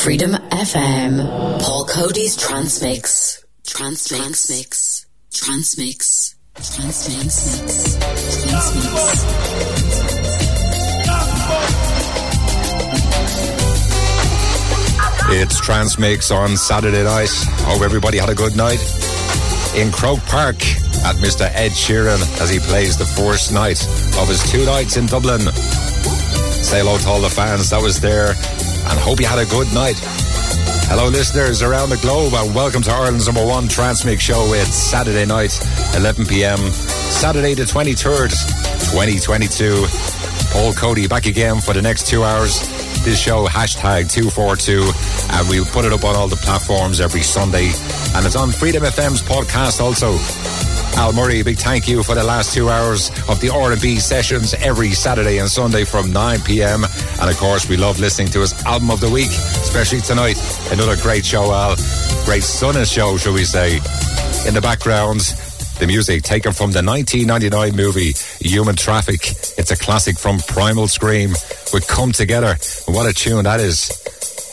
Freedom FM. Paul Coady's Transmix. Transmix. Transmix. Transmix. Transmix. Transmix. It's Transmix on Saturday night. Hope everybody had a good night in Croke Park at Mr. Ed Sheeran as he plays the first night of his two nights in Dublin. Say hello to all the fans that was there and hope you had a good night. Hello, listeners around the globe, and welcome to Ireland's number one Transmix show. It's Saturday night, 11 p.m., Saturday the 23rd, 2022. Paul Coady back again for the next two hours. This show, hashtag 242, and we put it up on all the platforms every Sunday, and it's on Freedom FM's podcast also. Al Murray, a big thank you for the last two hours of the R&B sessions every Saturday and Sunday from 9 p.m. And of course, we love listening to his album of the week, especially tonight. Another great show, Al. Great sunny show, shall we say. In the background, the music taken from the 1999 movie Human Traffic. It's a classic from Primal Scream with Come Together. What a tune that is.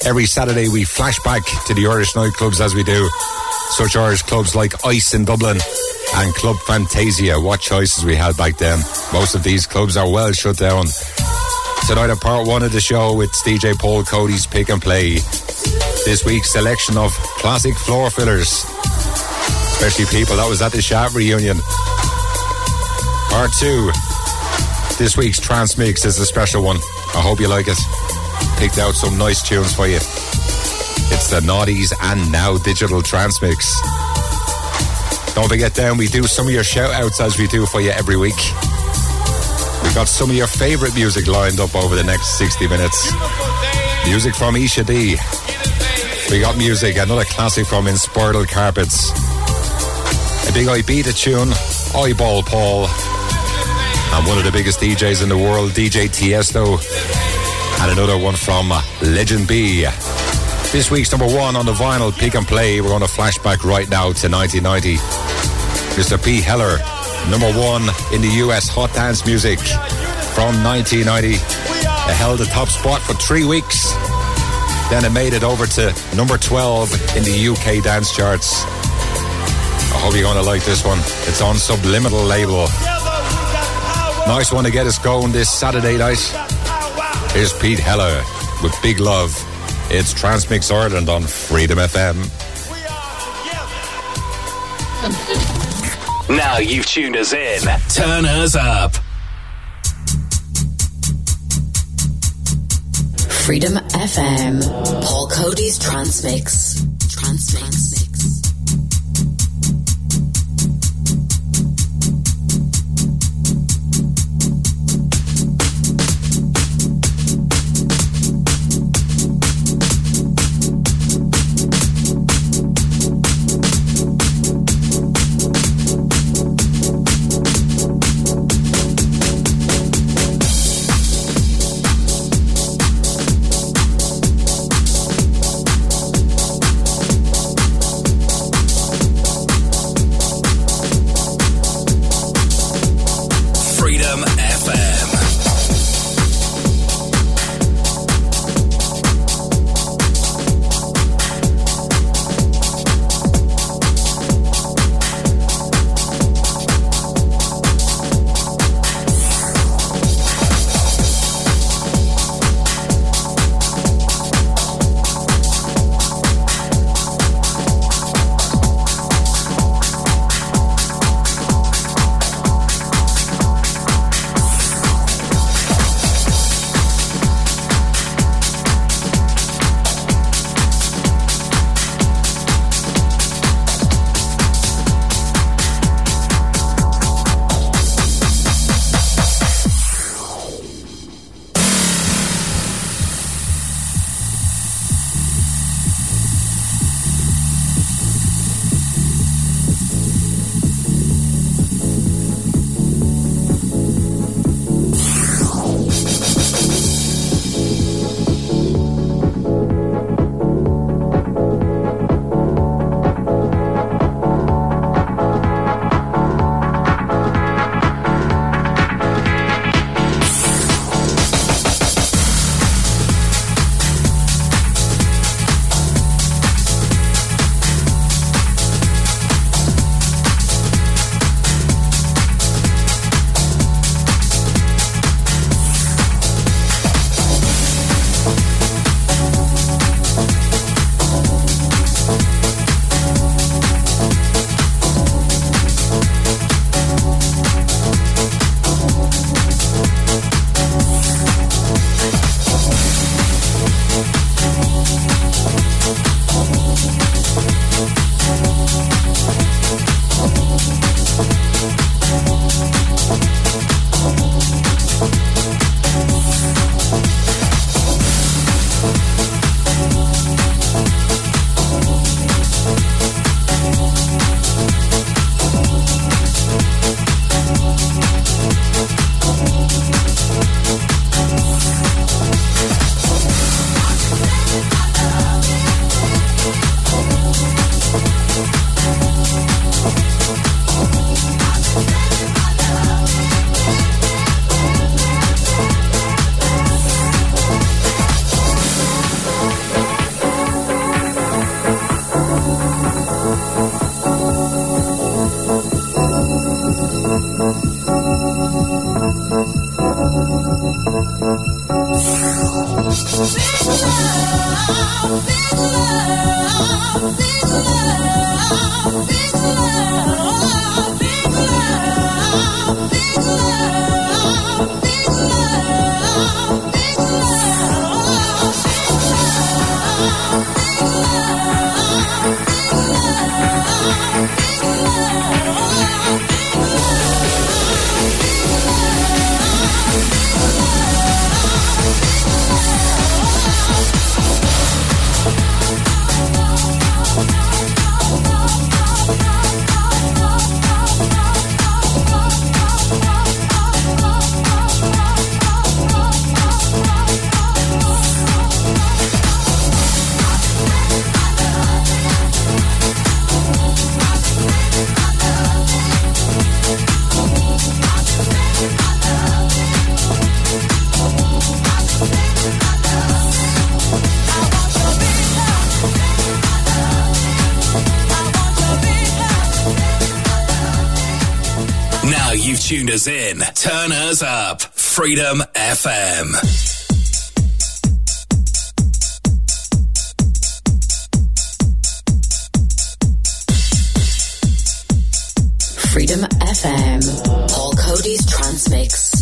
Every Saturday we flash back to the Irish nightclubs as we do. Such Irish clubs like Ice in Dublin and Club Fantasia. What choices we had back then. Most of these clubs are well shut down. Tonight on part one of the show it's DJ Paul Coady's Pick and Play. This week's selection of classic floor fillers. Especially people that was at the Shaft reunion. Part two. This week's trance Transmix is a special one. I hope you like it. Picked out some nice tunes for you. It's the Naughties and Now Digital Transmix. Don't forget then, we do some of your shout outs as we do for you every week. We've got some of your favourite music lined up over the next 60 minutes. Music from Isha D. We got music, another classic from Inspiral Carpets. A big Ibiza tune, Eyeball Paul. And one of the biggest DJs in the world, DJ Tiesto. And another one from uh, Legend B. This week's number one on the vinyl pick and play. We're on a flashback right now to 1990. Mr. P. Heller, number one in the US hot dance music from 1990. It held the top spot for three weeks. Then it made it over to number 12 in the UK dance charts. I hope you're going to like this one. It's on Subliminal label. Nice one to get us going this Saturday night. Here's Pete Heller with Big Love. It's Transmix Ireland on Freedom FM. Now you've tuned us in. Turn us up. Freedom FM. Paul Coady's Transmix. Transmix. Tuners in. Turn us up. Freedom FM. Freedom FM. Paul Coady's Transmix.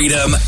Freedom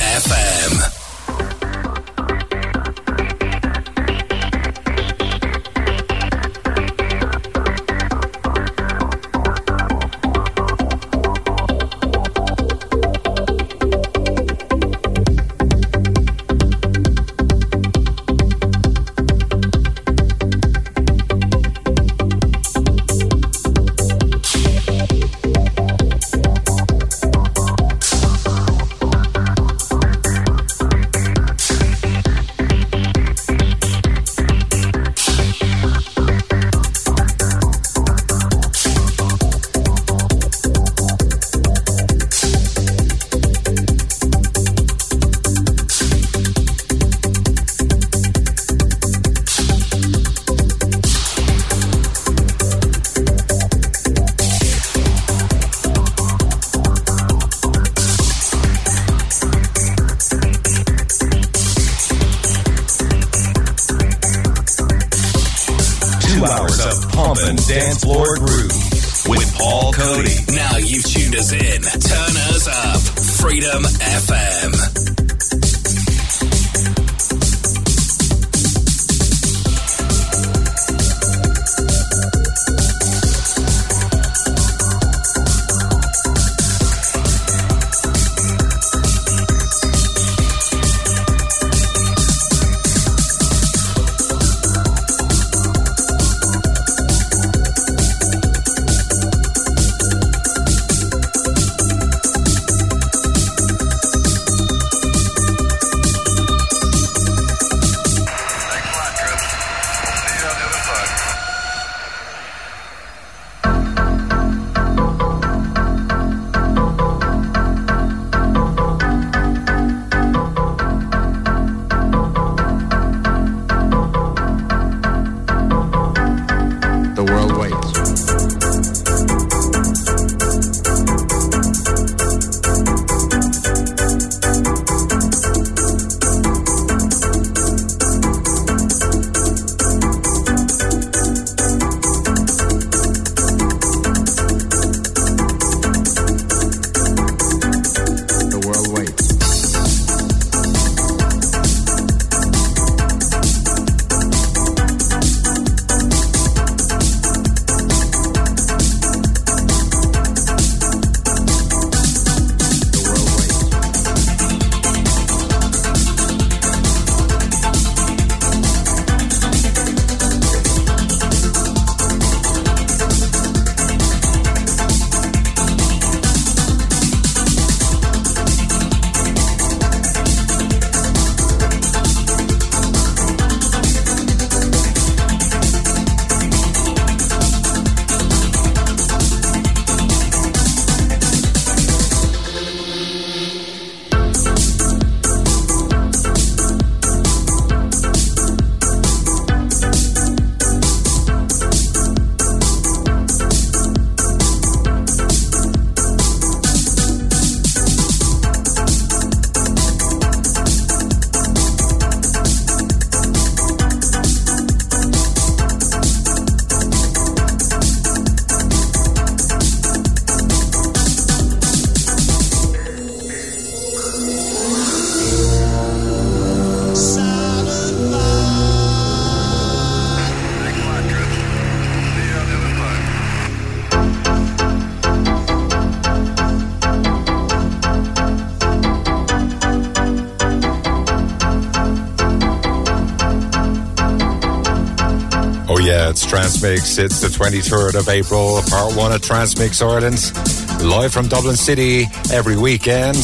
Transmix. It's the 23rd of April, part one of Transmix Ireland. Live from Dublin City every weekend.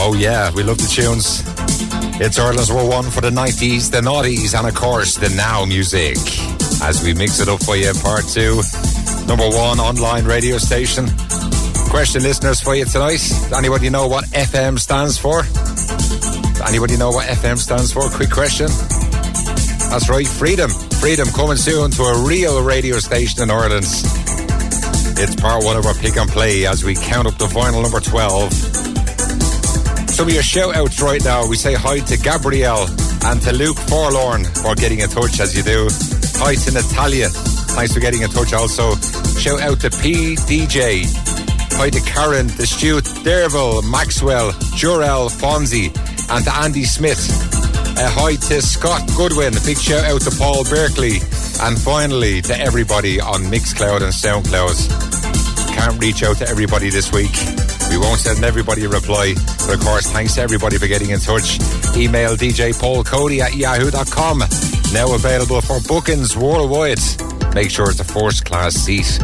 Oh yeah, we love the tunes. It's Ireland's number one for the 90s, the noughties, and of course the now music. As we mix it up for you part two. Number one online radio station. Question listeners for you tonight. Anybody know what FM stands for? Anybody know what FM stands for? Quick question. That's right, freedom. Freedom coming soon to a real radio station in Ireland. It's part one of our pick and play as we count up the vinyl number 12. Some of your shout outs right now. We say hi to Gabrielle and to Luke Forlorn for getting in touch as you do. Hi to Natalia. Thanks for getting in touch also. Shout out to PDJ. Hi to Karen, the Stu, Derville, Maxwell, Jurel, Fonzie, and to Andy Smith. Uh, hi to Scott Goodwin. A Big shout out to Paul Berkeley. And finally to everybody on Mixcloud and Soundcloud. Can't reach out to everybody this week. We won't send everybody a reply. But of course, thanks to everybody for getting in touch. Email DJ Paul Coady at yahoo.com. Now available for bookings worldwide. Make sure it's a first class seat.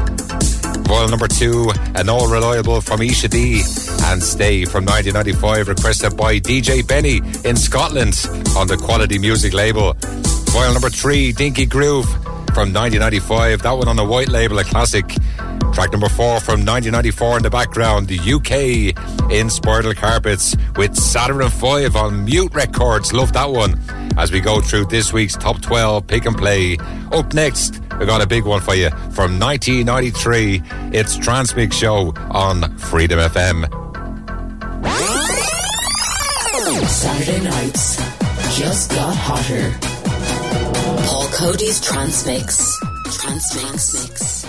Number two, an all reliable from Isha D and Stay from 1995, requested by DJ Benny in Scotland on the Quality Music label. Boil number three, Dinky Groove from 1995, that one on the white label, a classic. Track number four from 1994 in the background, the UK Inspiral Carpets with Saturn 5 on Mute Records. Love that one. As we go through this week's top 12 pick and play. Up next, we've got a big one for you from 1993. It's Transmix Show on Freedom FM. Saturday nights just got hotter. Paul Coady's Transmix. Transmix. Transmix.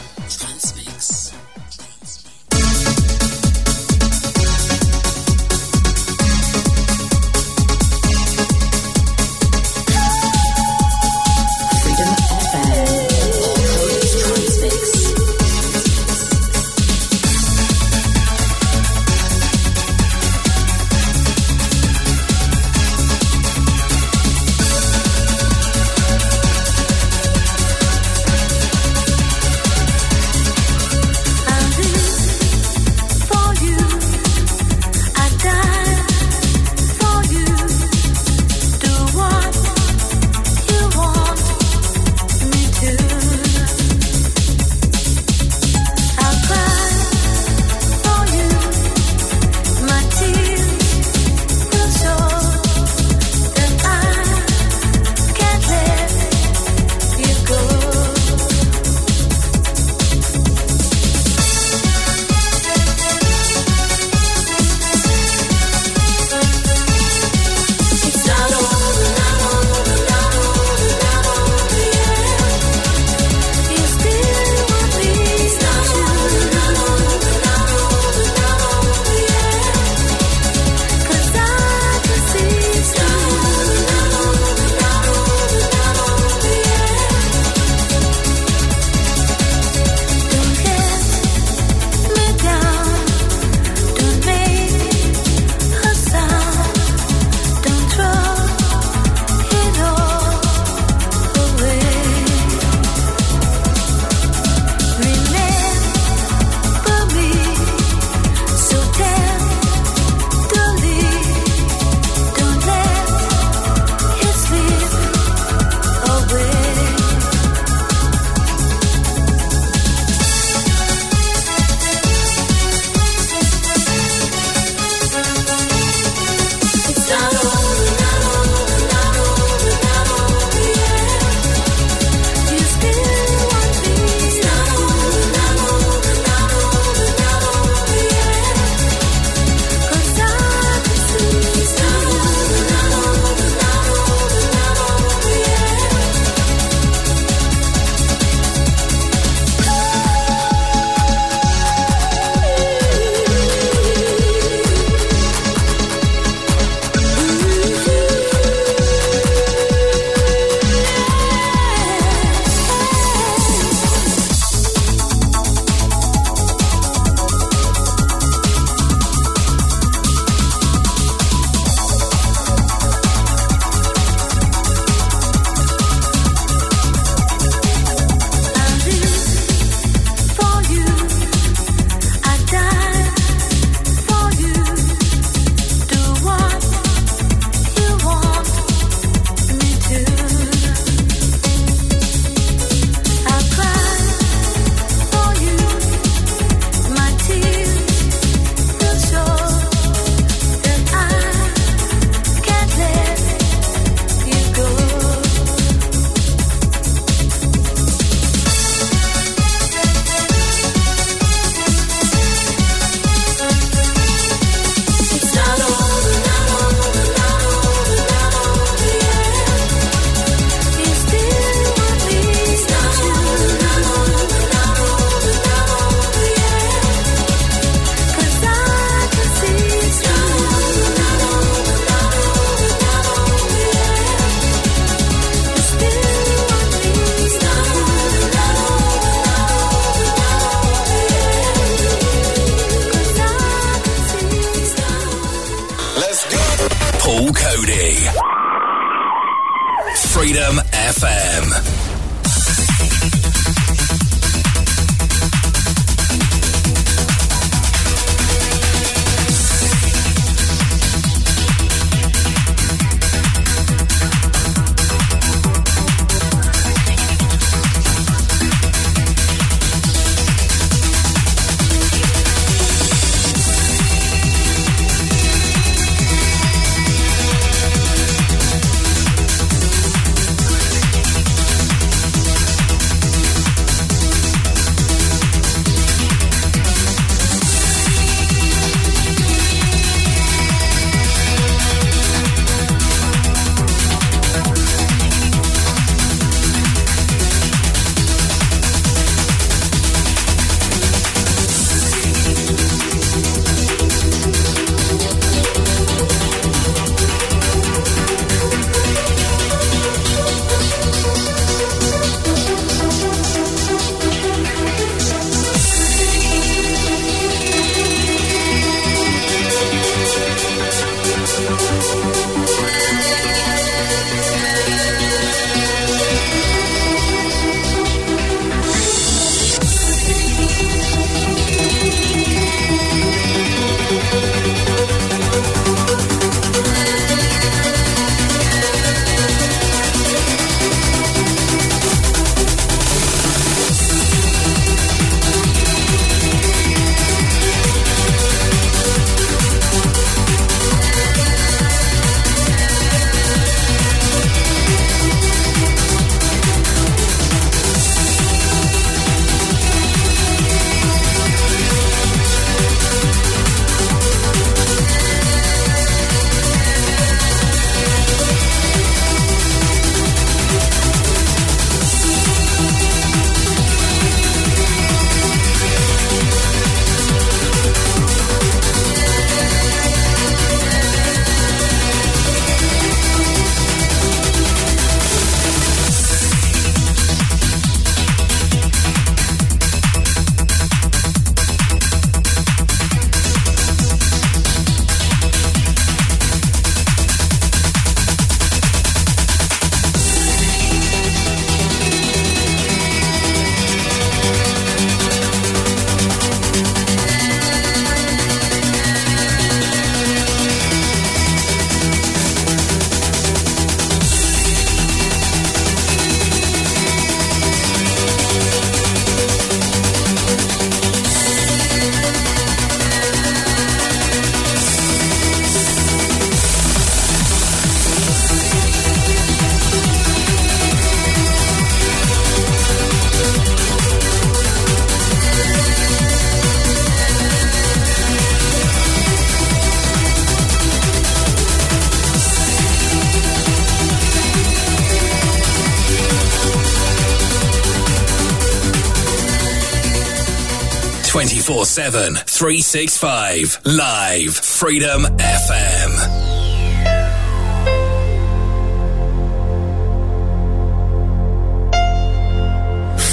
365 live Freedom FM.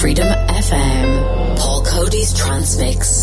Freedom FM, Paul Coady's Transmix.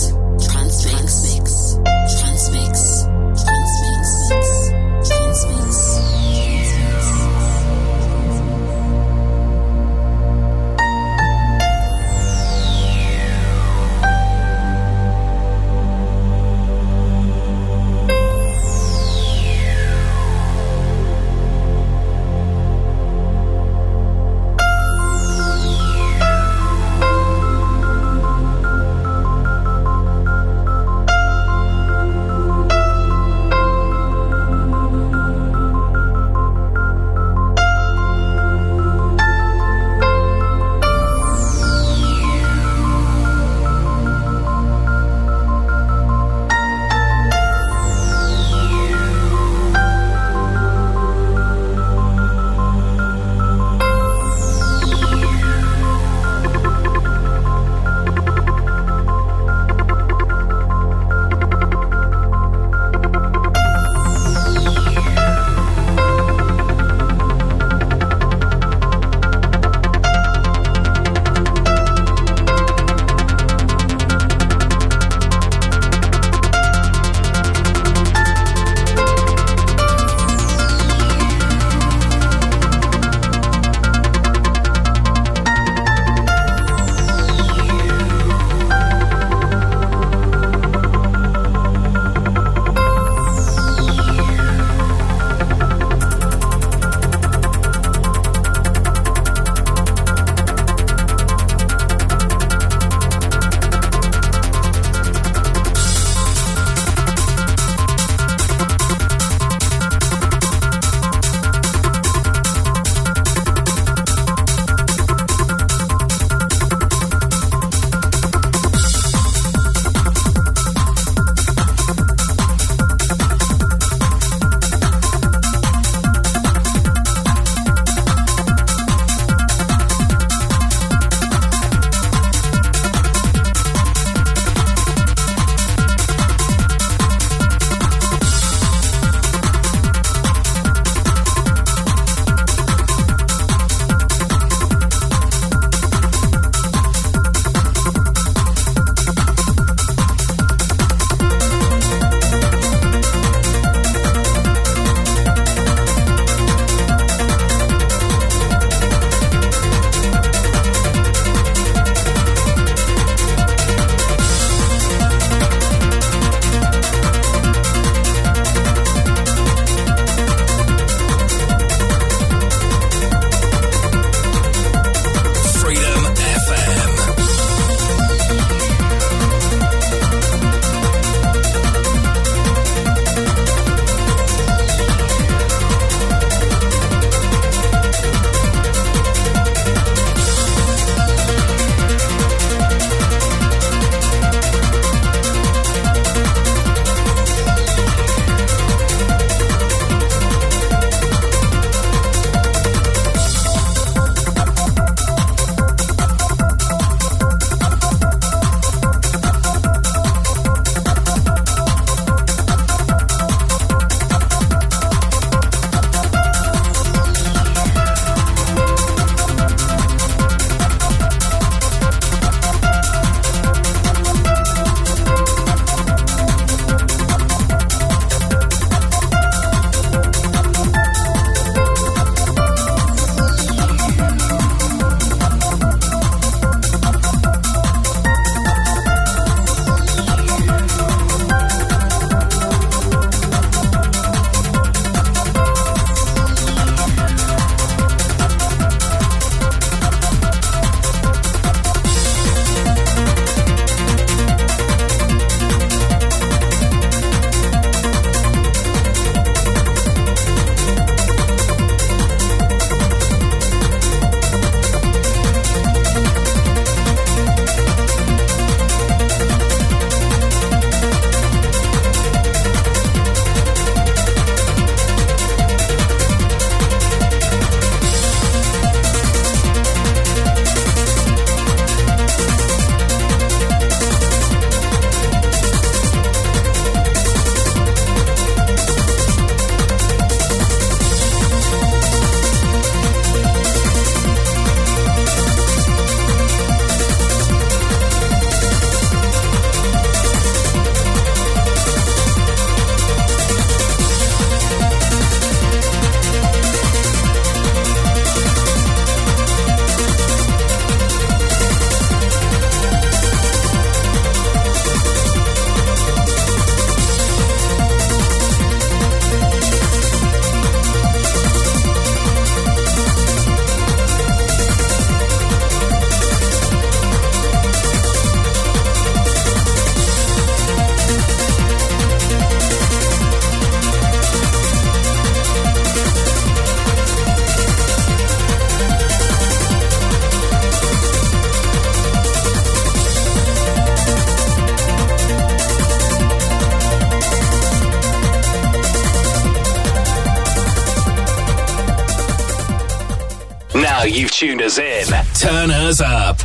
In. Turn up.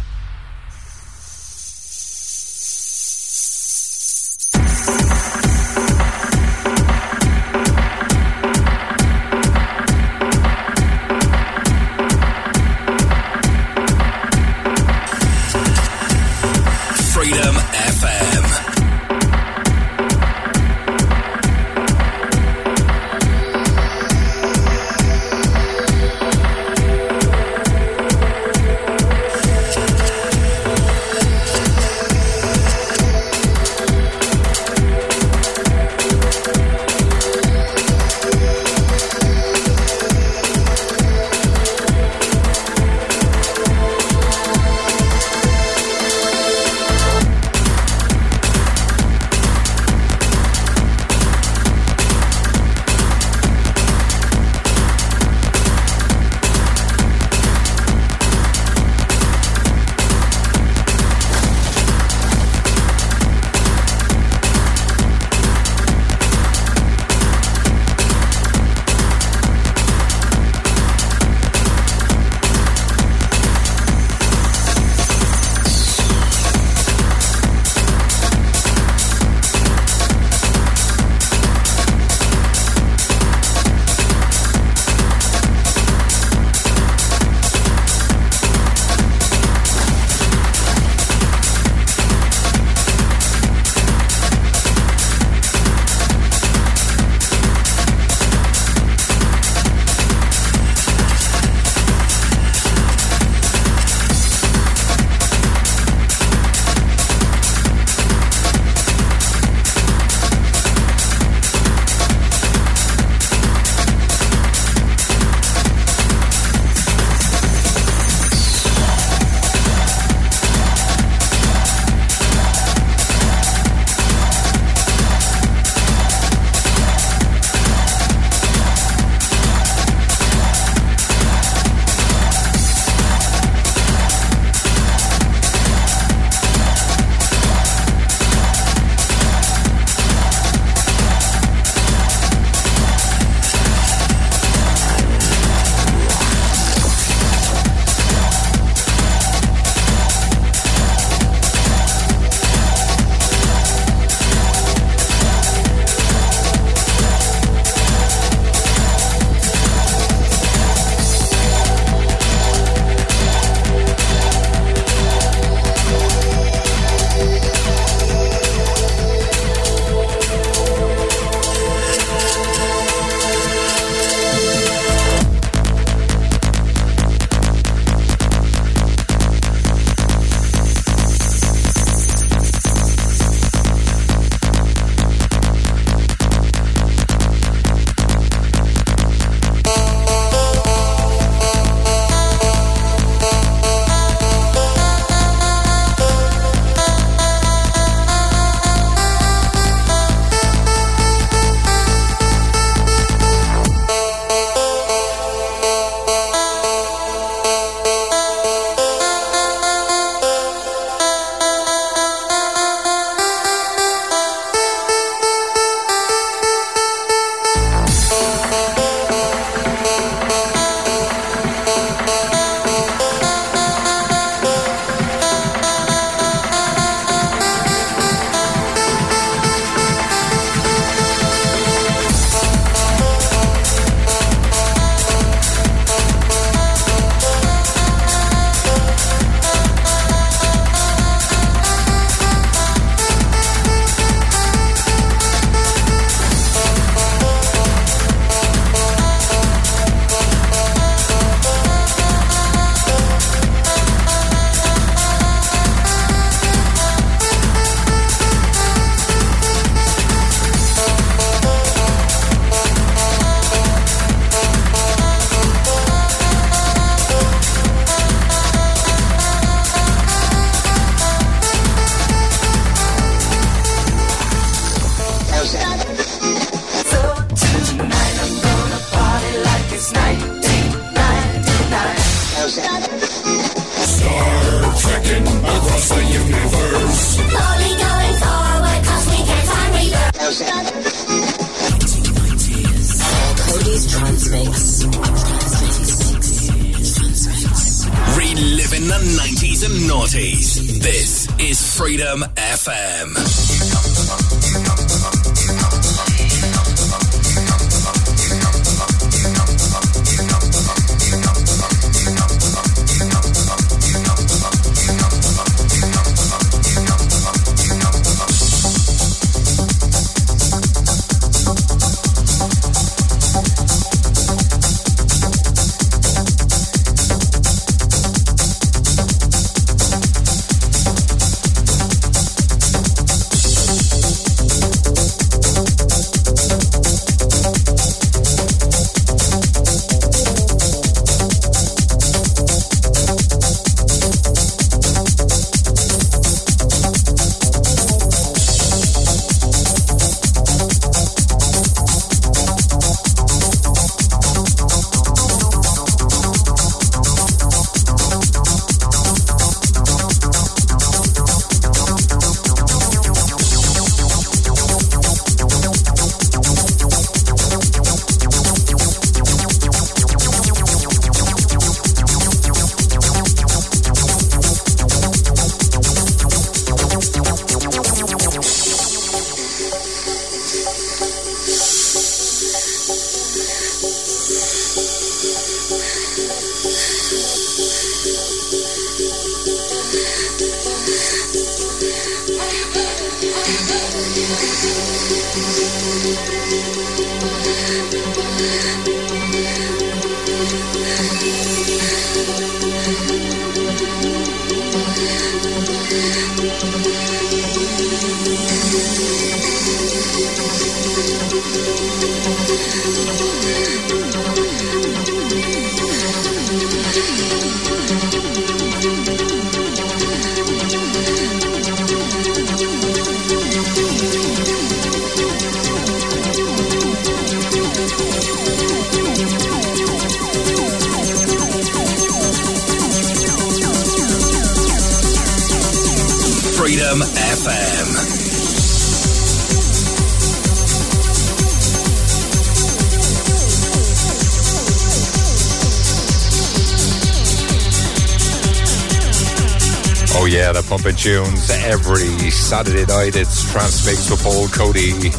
Coady.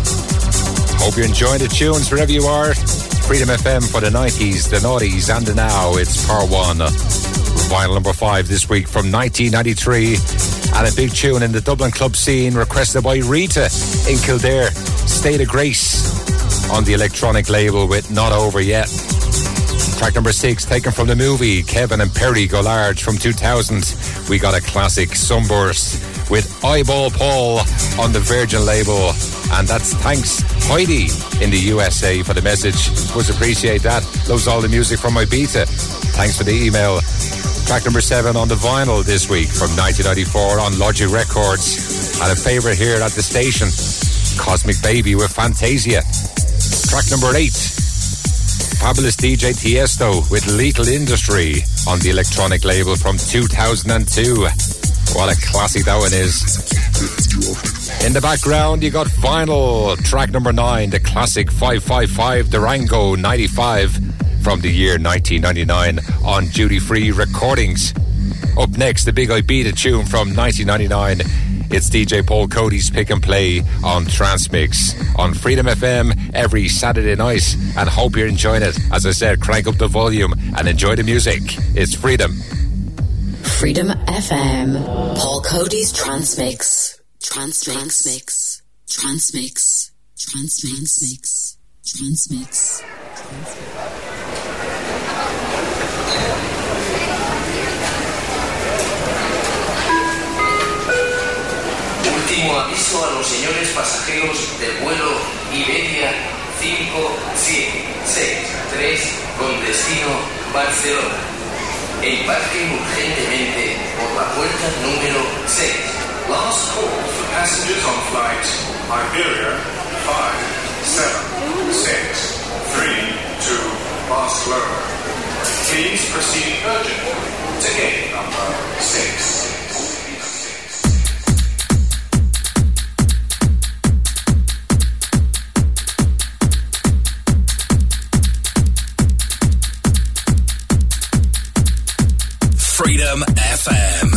Hope you're enjoying the tunes wherever you are. Freedom FM for the 90s, the noughties, and the now. It's par one. Vinyl number five this week from 1993. And a big tune in the Dublin club scene requested by Rita in Kildare. State of Grace on the electronic label with Not Over Yet. Track number six, taken from the movie Kevin and Perry Go Large from 2000. We got a classic Sunburst with Eyeball Paul on the Virgin label. And that's thanks Heidi in the USA for the message. Was appreciate that. Loves all the music from Ibiza. Thanks for the email. Track number seven on the vinyl this week from 1994 on Logic Records. And a favourite here at the station, Cosmic Baby with Fantasia. Track number eight, Fabulous DJ Tiesto with Lethal Industry on the electronic label from 2002. What a classic that one is. In the background, you got vinyl track number nine, the classic 555 Durango 95 from the year 1999 on Duty Free Recordings. Up next, the big Ibiza tune from 1999. It's DJ Paul Coady's Pick and Play on Transmix on Freedom FM every Saturday night. And hope you're enjoying it. As I said, crank up the volume and enjoy the music. It's Freedom. Freedom FM. Paul Cody's Transmix. Transmix. Transmix. Transmix. Transmix. Transmix. Último aviso a los señores pasajeros del vuelo Iberia 5163 con destino Barcelona. Embarquen urgentemente por la puerta número 6. Last call for passengers on flight Iberia 5763 to Barcelona. Please proceed urgently to gate number 6. Freedom FM.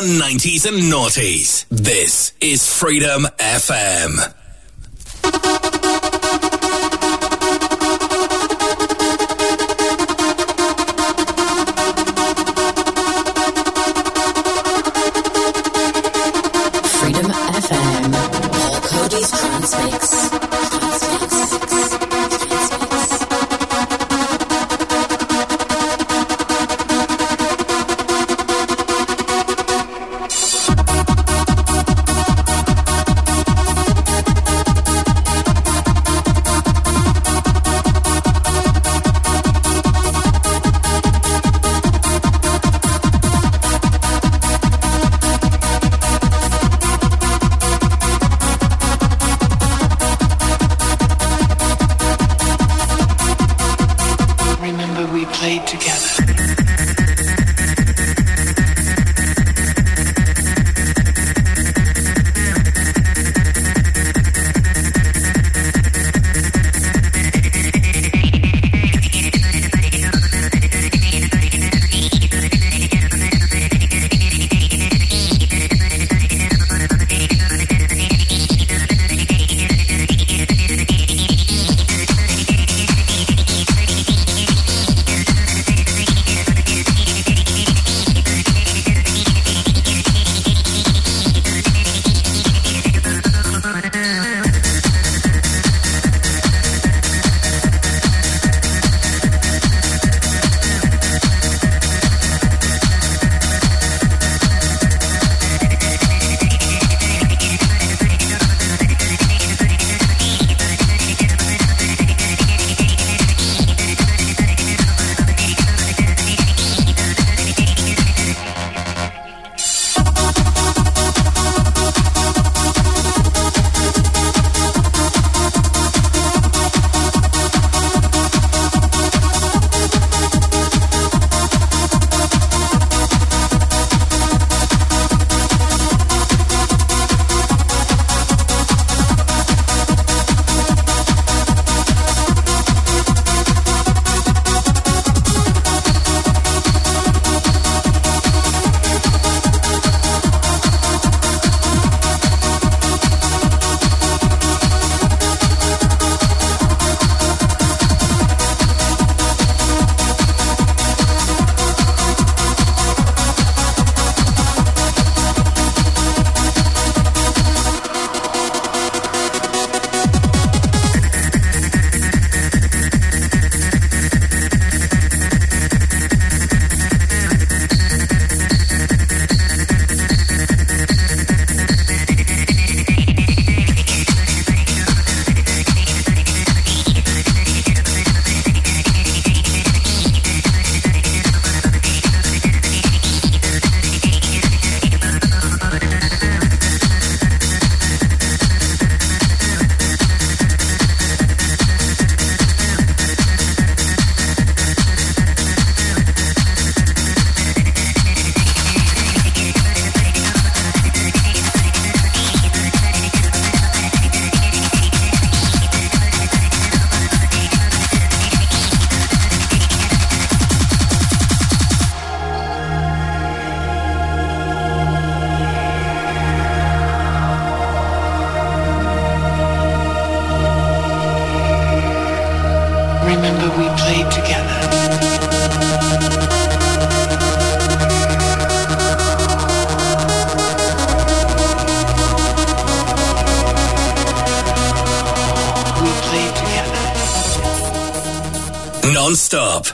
The 90s and noughties. This is Freedom FM.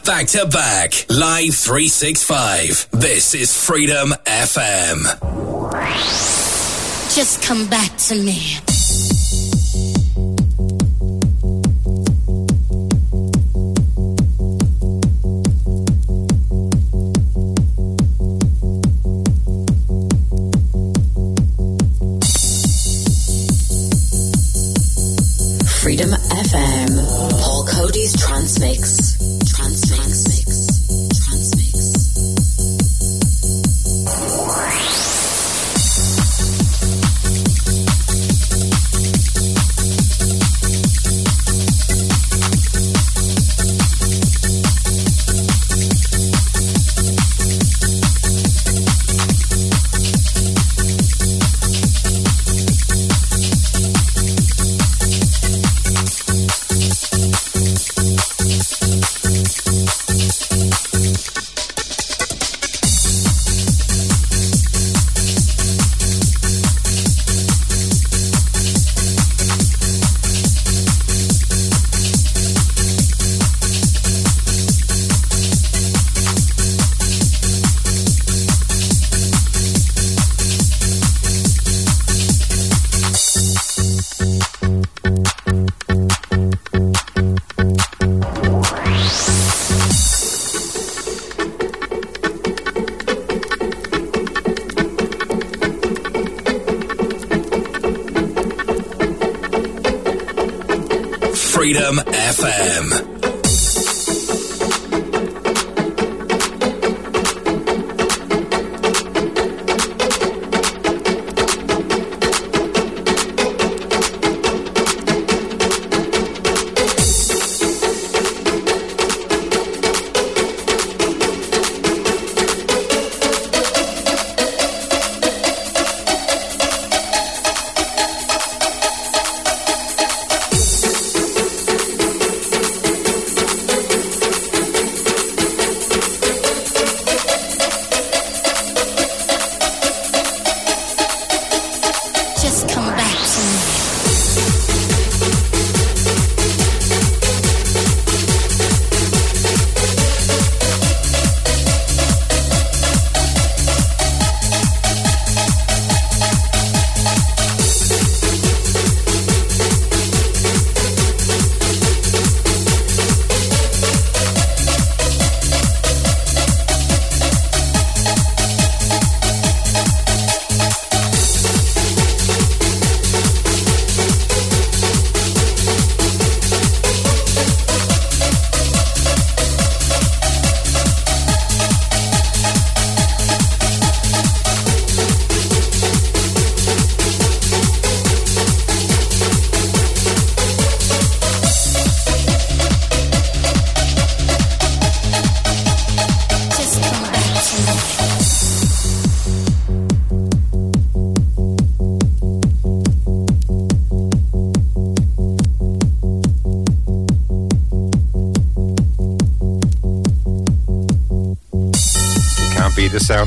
Back to back, live 365. This is Freedom FM. Just come back to me.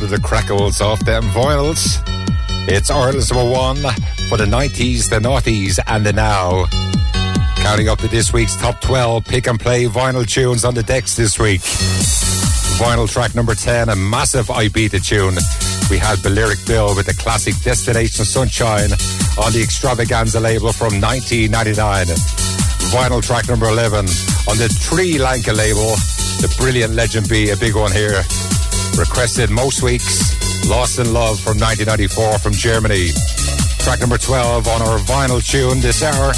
The crackles off them vinyls. It's Ireland's number one for the 90s, the noughties, and the now. Counting up to this week's top 12 pick and play vinyl tunes on the decks this week. Vinyl track number 10, a massive Ibiza tune. We had Balearic Bill with the classic Destination Sunshine on the Extravaganza label from 1999. Vinyl track number 11 on the Tree Lanka label. The brilliant Legend B, a big one here. Requested most weeks. Lost in Love from 1994 from Germany. Track number 12 on our vinyl tune this hour.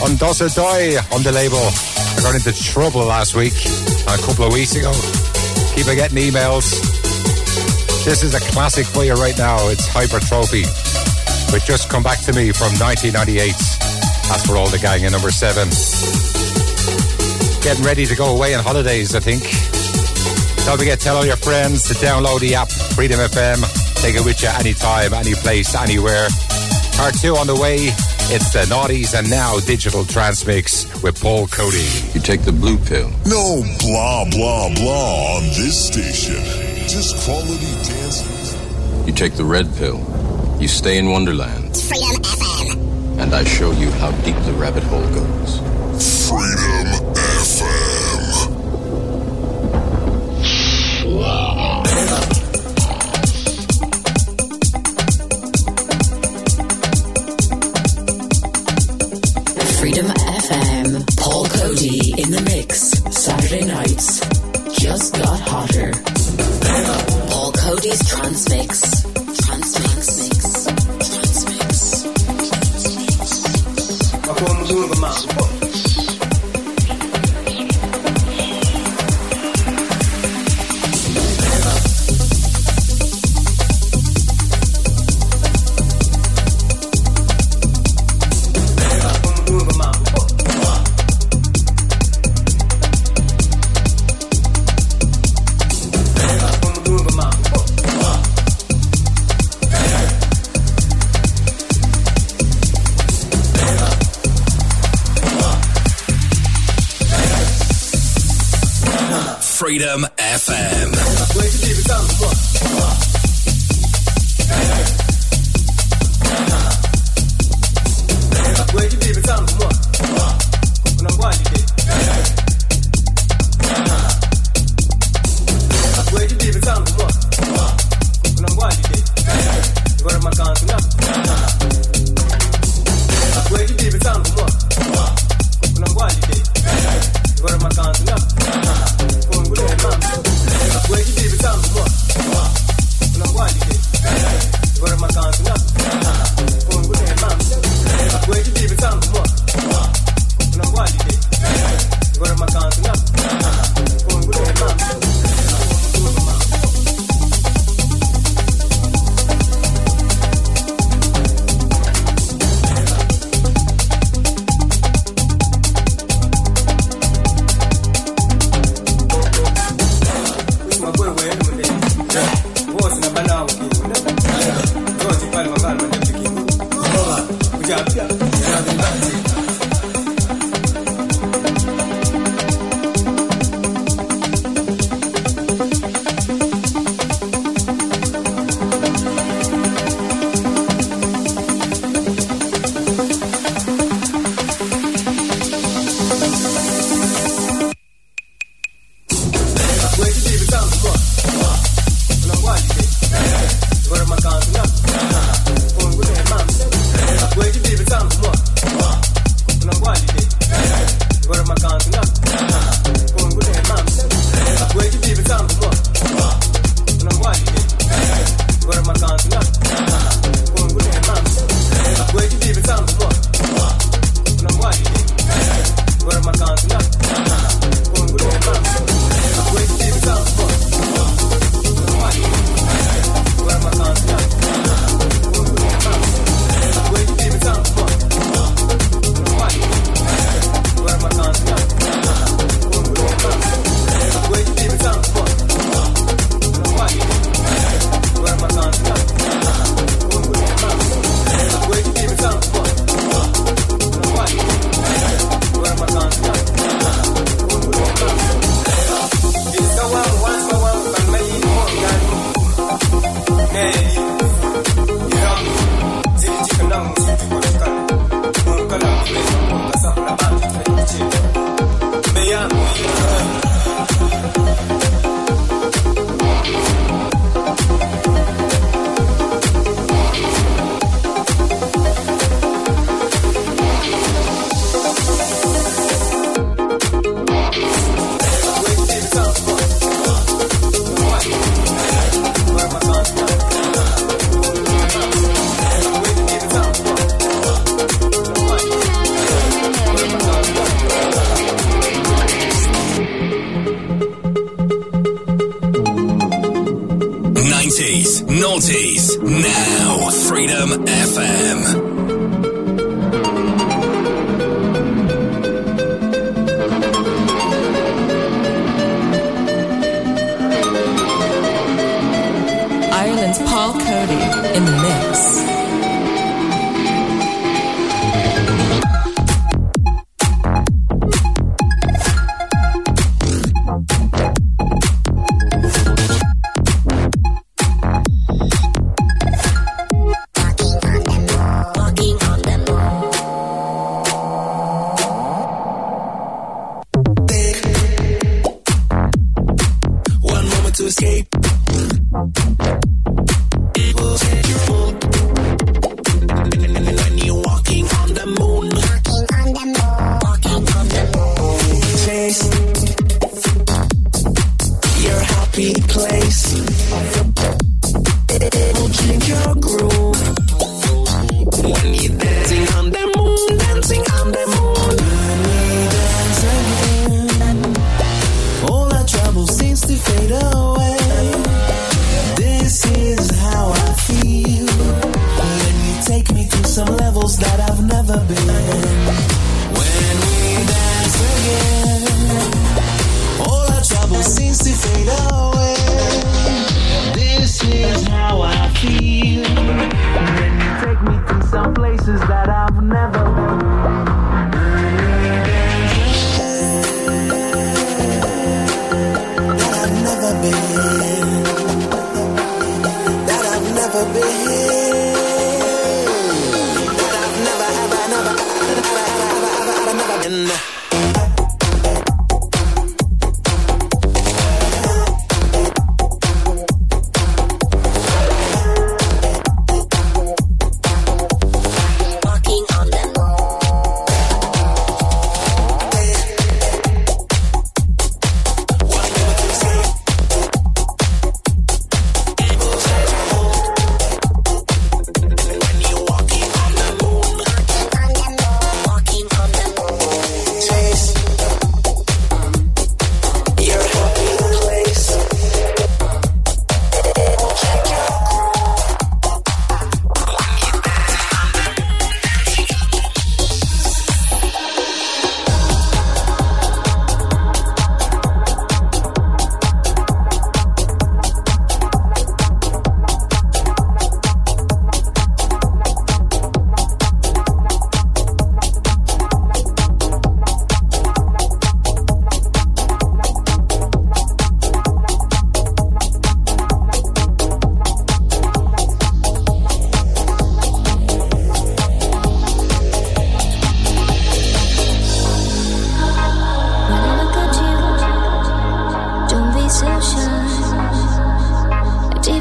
On Dosa Die on the label. I got into trouble last week, a couple of weeks ago. Keep on getting emails. This is a classic for you right now. It's Hypertrophy. But just come back to me from 1998. That's for all the gang in number seven. Getting ready to go away on holidays, I think. Don't forget, tell all your friends to download the app, Freedom FM. Take it with you anytime, any place, anywhere. Part two on the way. It's the Noughties and Now Digital Transmix with Paul Coady. You take the blue pill. No blah blah blah on this station. Just quality dance. You take the red pill. You stay in Wonderland. Freedom FM. And I show you how deep the rabbit hole goes.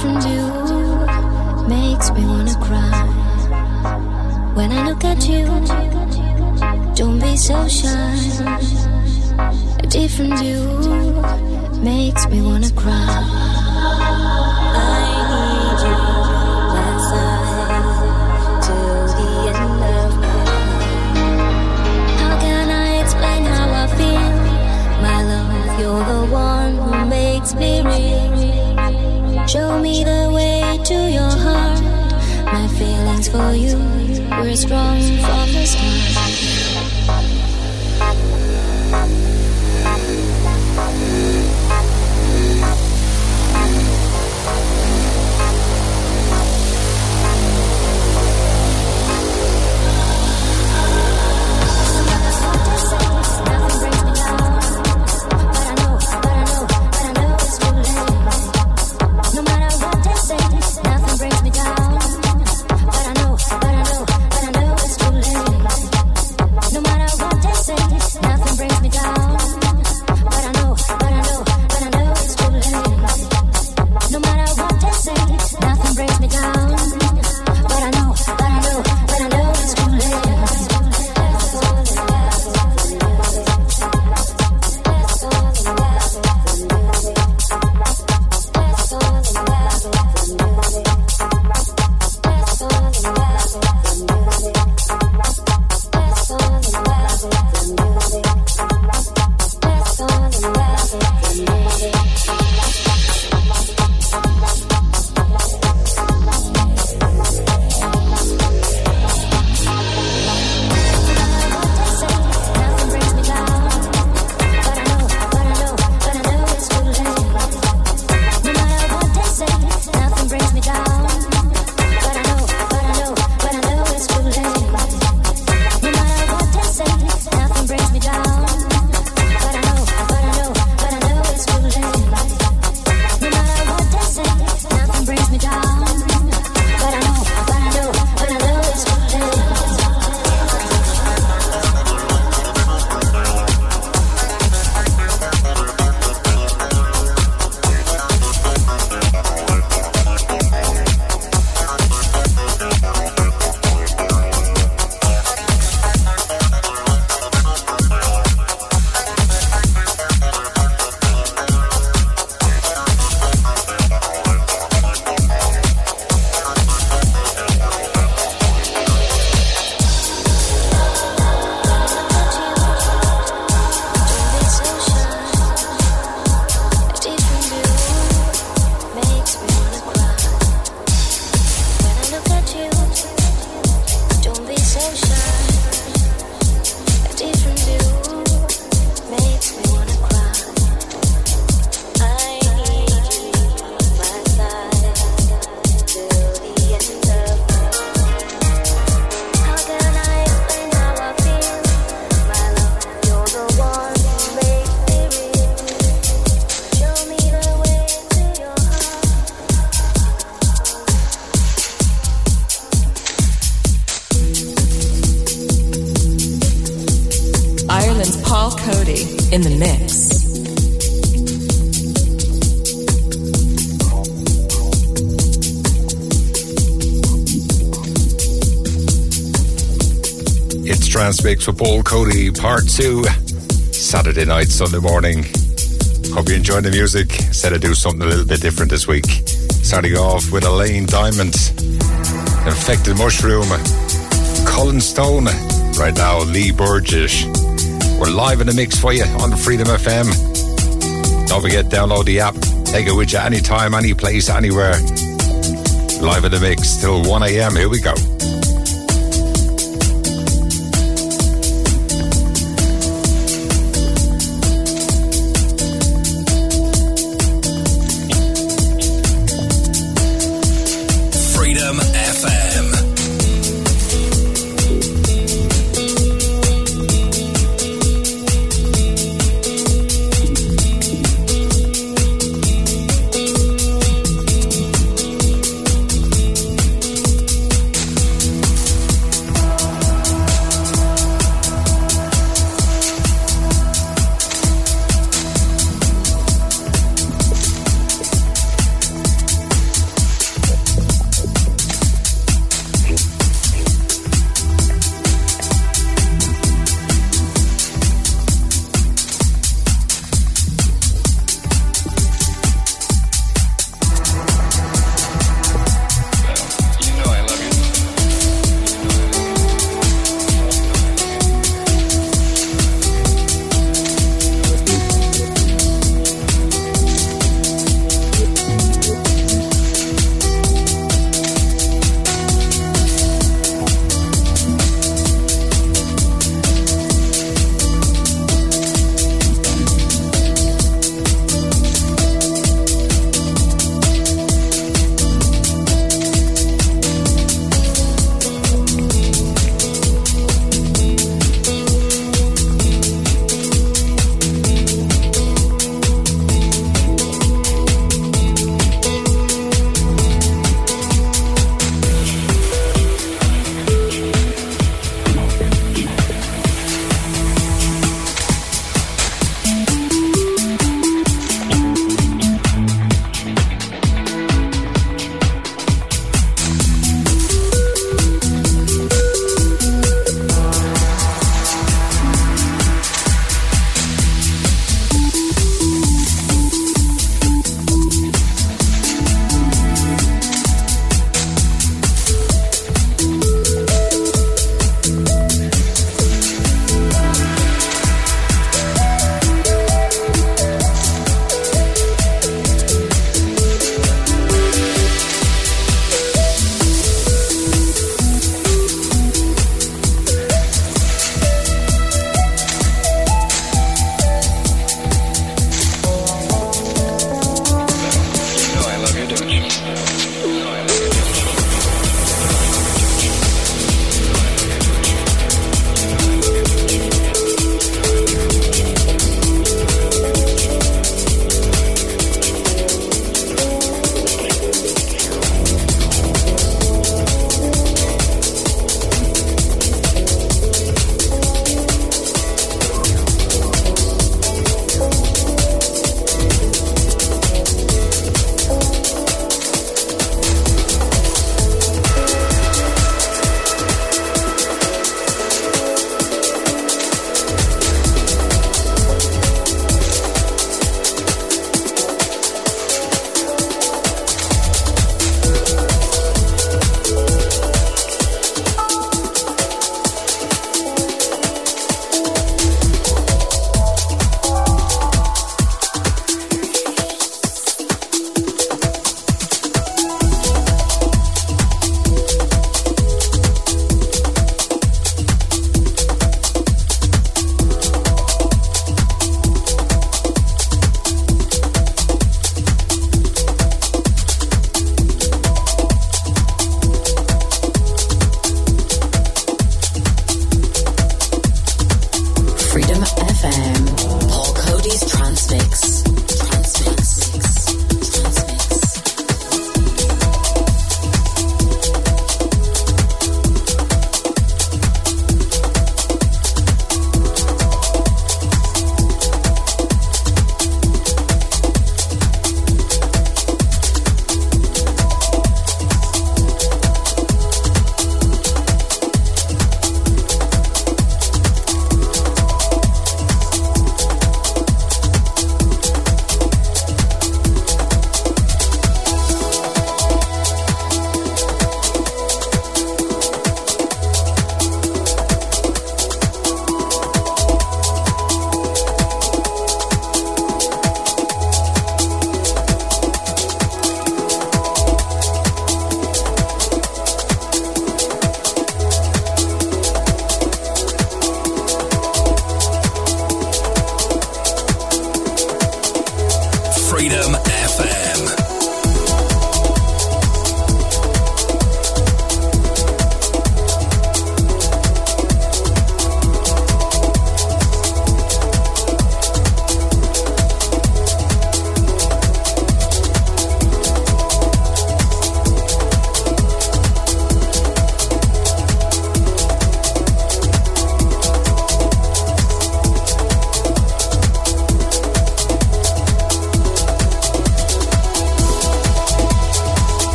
from you makes me wanna cry. When I look at you, don't be so shy. A different you makes me wanna cry. Show me the way to your heart. My feelings for you were strong from the start. in the mix. It's Trance Mix with Paul Coady, part two, Saturday night, Sunday morning. Hope you enjoyed the music. Said I'd do something a little bit different this week. Starting off with Elaine Diamond, Infected Mushroom, Colin Stone, right now Lee Burgess. We're live in the mix for you on Freedom FM. Don't forget, download the app. Take it with you anytime, any place, anywhere. Live in the mix till 1 a.m. Here we go.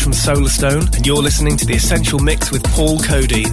From Solarstone, and you're listening to The Essential Mix with Paul Coady.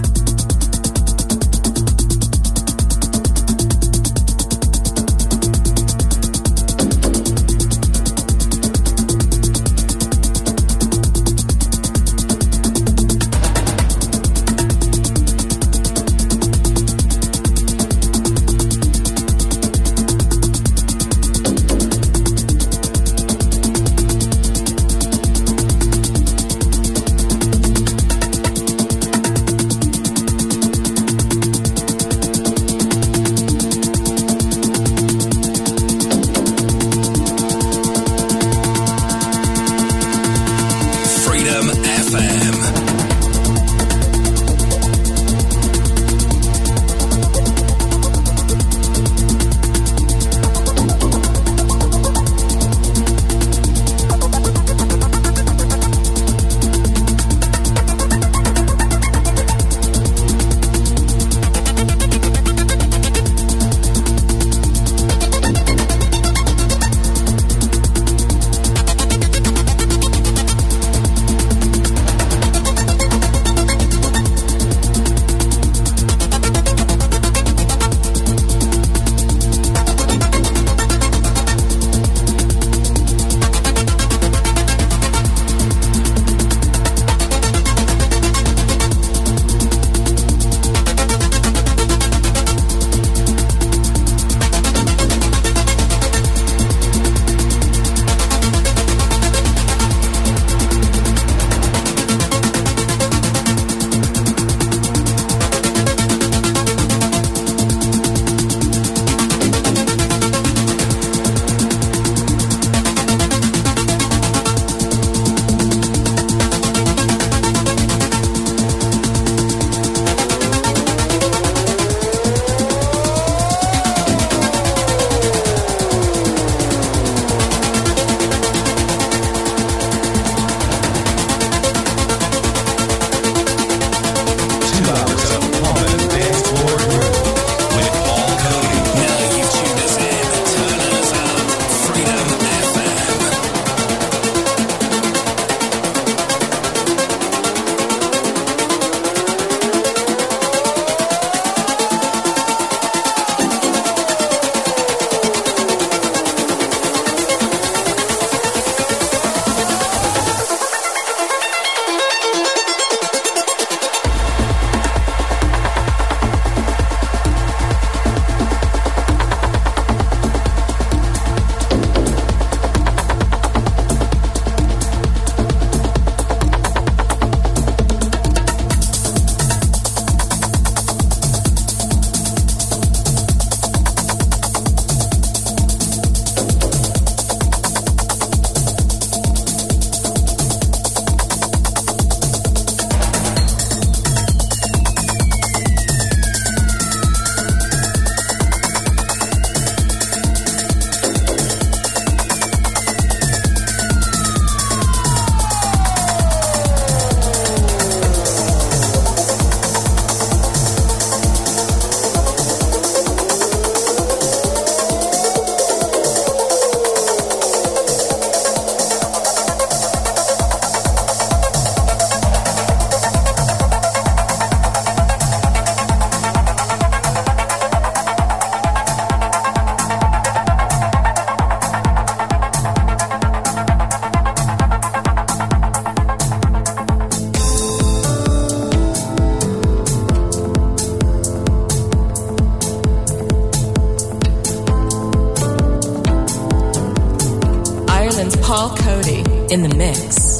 In the mix.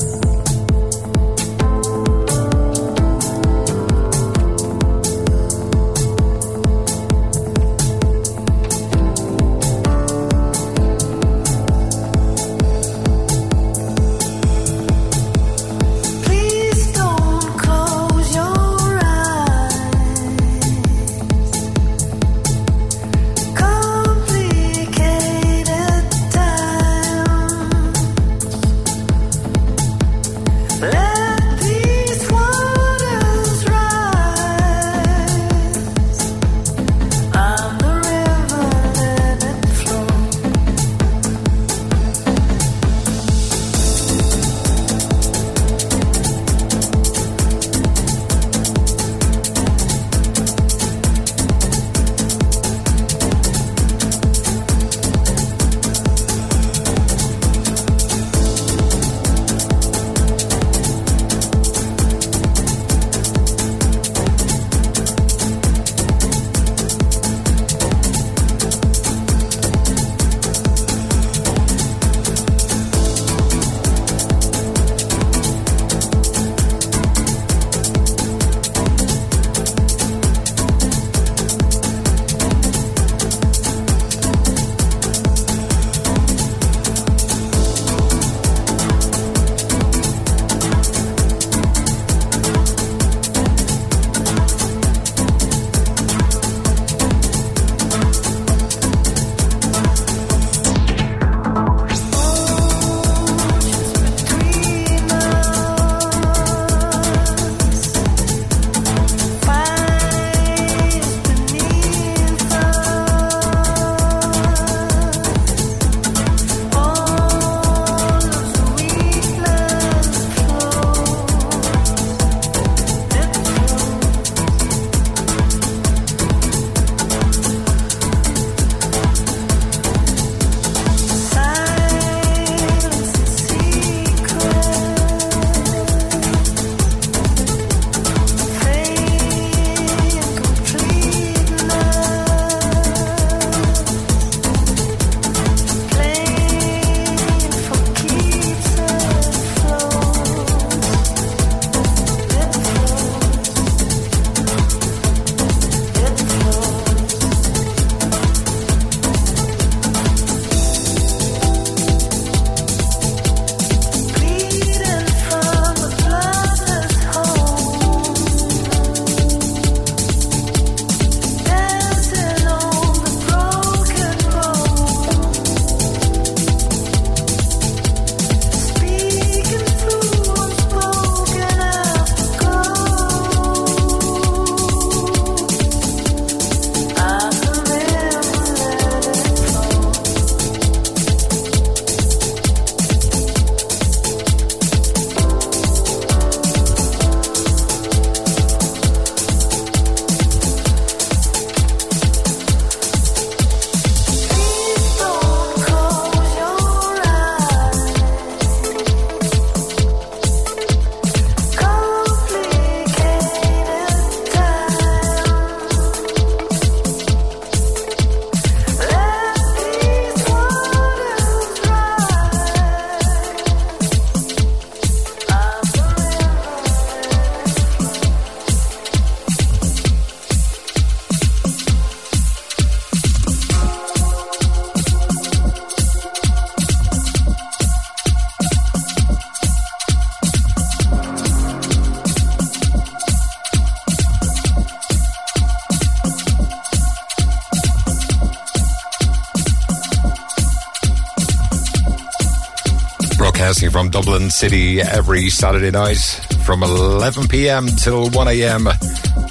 From Dublin City every Saturday night from 11 p.m. till 1 a.m.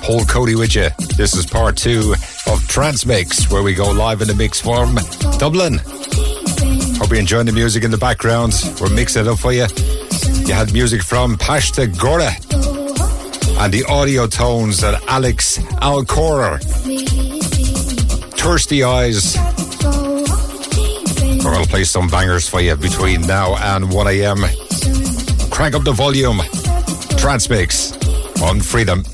Paul Coady with you. This is part two of Trance Mix, where we go live in the mix form, Dublin. Hope you're enjoying the music in the background. We're mixing it up for you. You had music from Pashta Gora and the audio tones that Alex Alcora. Thirsty Eyes. We're going to play some bangers for you between now and 1 a.m. Crank up the volume. Trance Mix on Freedom.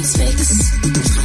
Coady's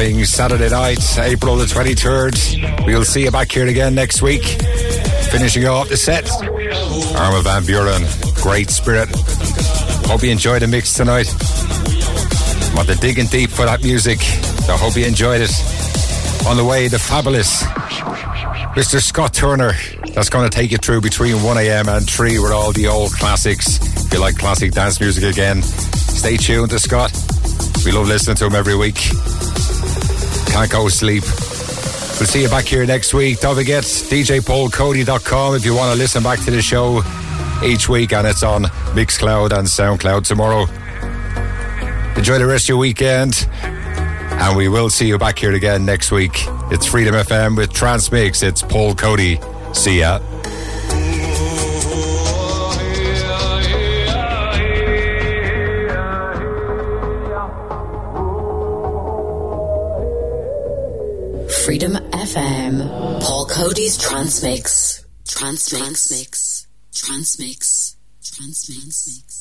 Wrapping Saturday night, April the 23rd. We'll see you back here again next week. Finishing off the set, Armin van Buuren. Great spirit. Hope you enjoyed the mix tonight. Want to digging deep for that music. So hope you enjoyed it. On the way, the fabulous Mr. Scott Turner. That's going to take you through between 1am and 3 with all the old classics. If you like classic dance music again, stay tuned to Scott. We love listening to him every week. Can't go sleep. We'll see you back here next week. Don't forget djpaulcoady.com if you want to listen back to the show each week, and it's on Mixcloud and Soundcloud tomorrow. Enjoy the rest of your weekend, and we will see you back here again next week. It's Freedom FM with Trance Mix. It's Paul Coady. See ya. Paul Coady's Transmix. Trance Mix. Transmix. Trance Mix. Transmix.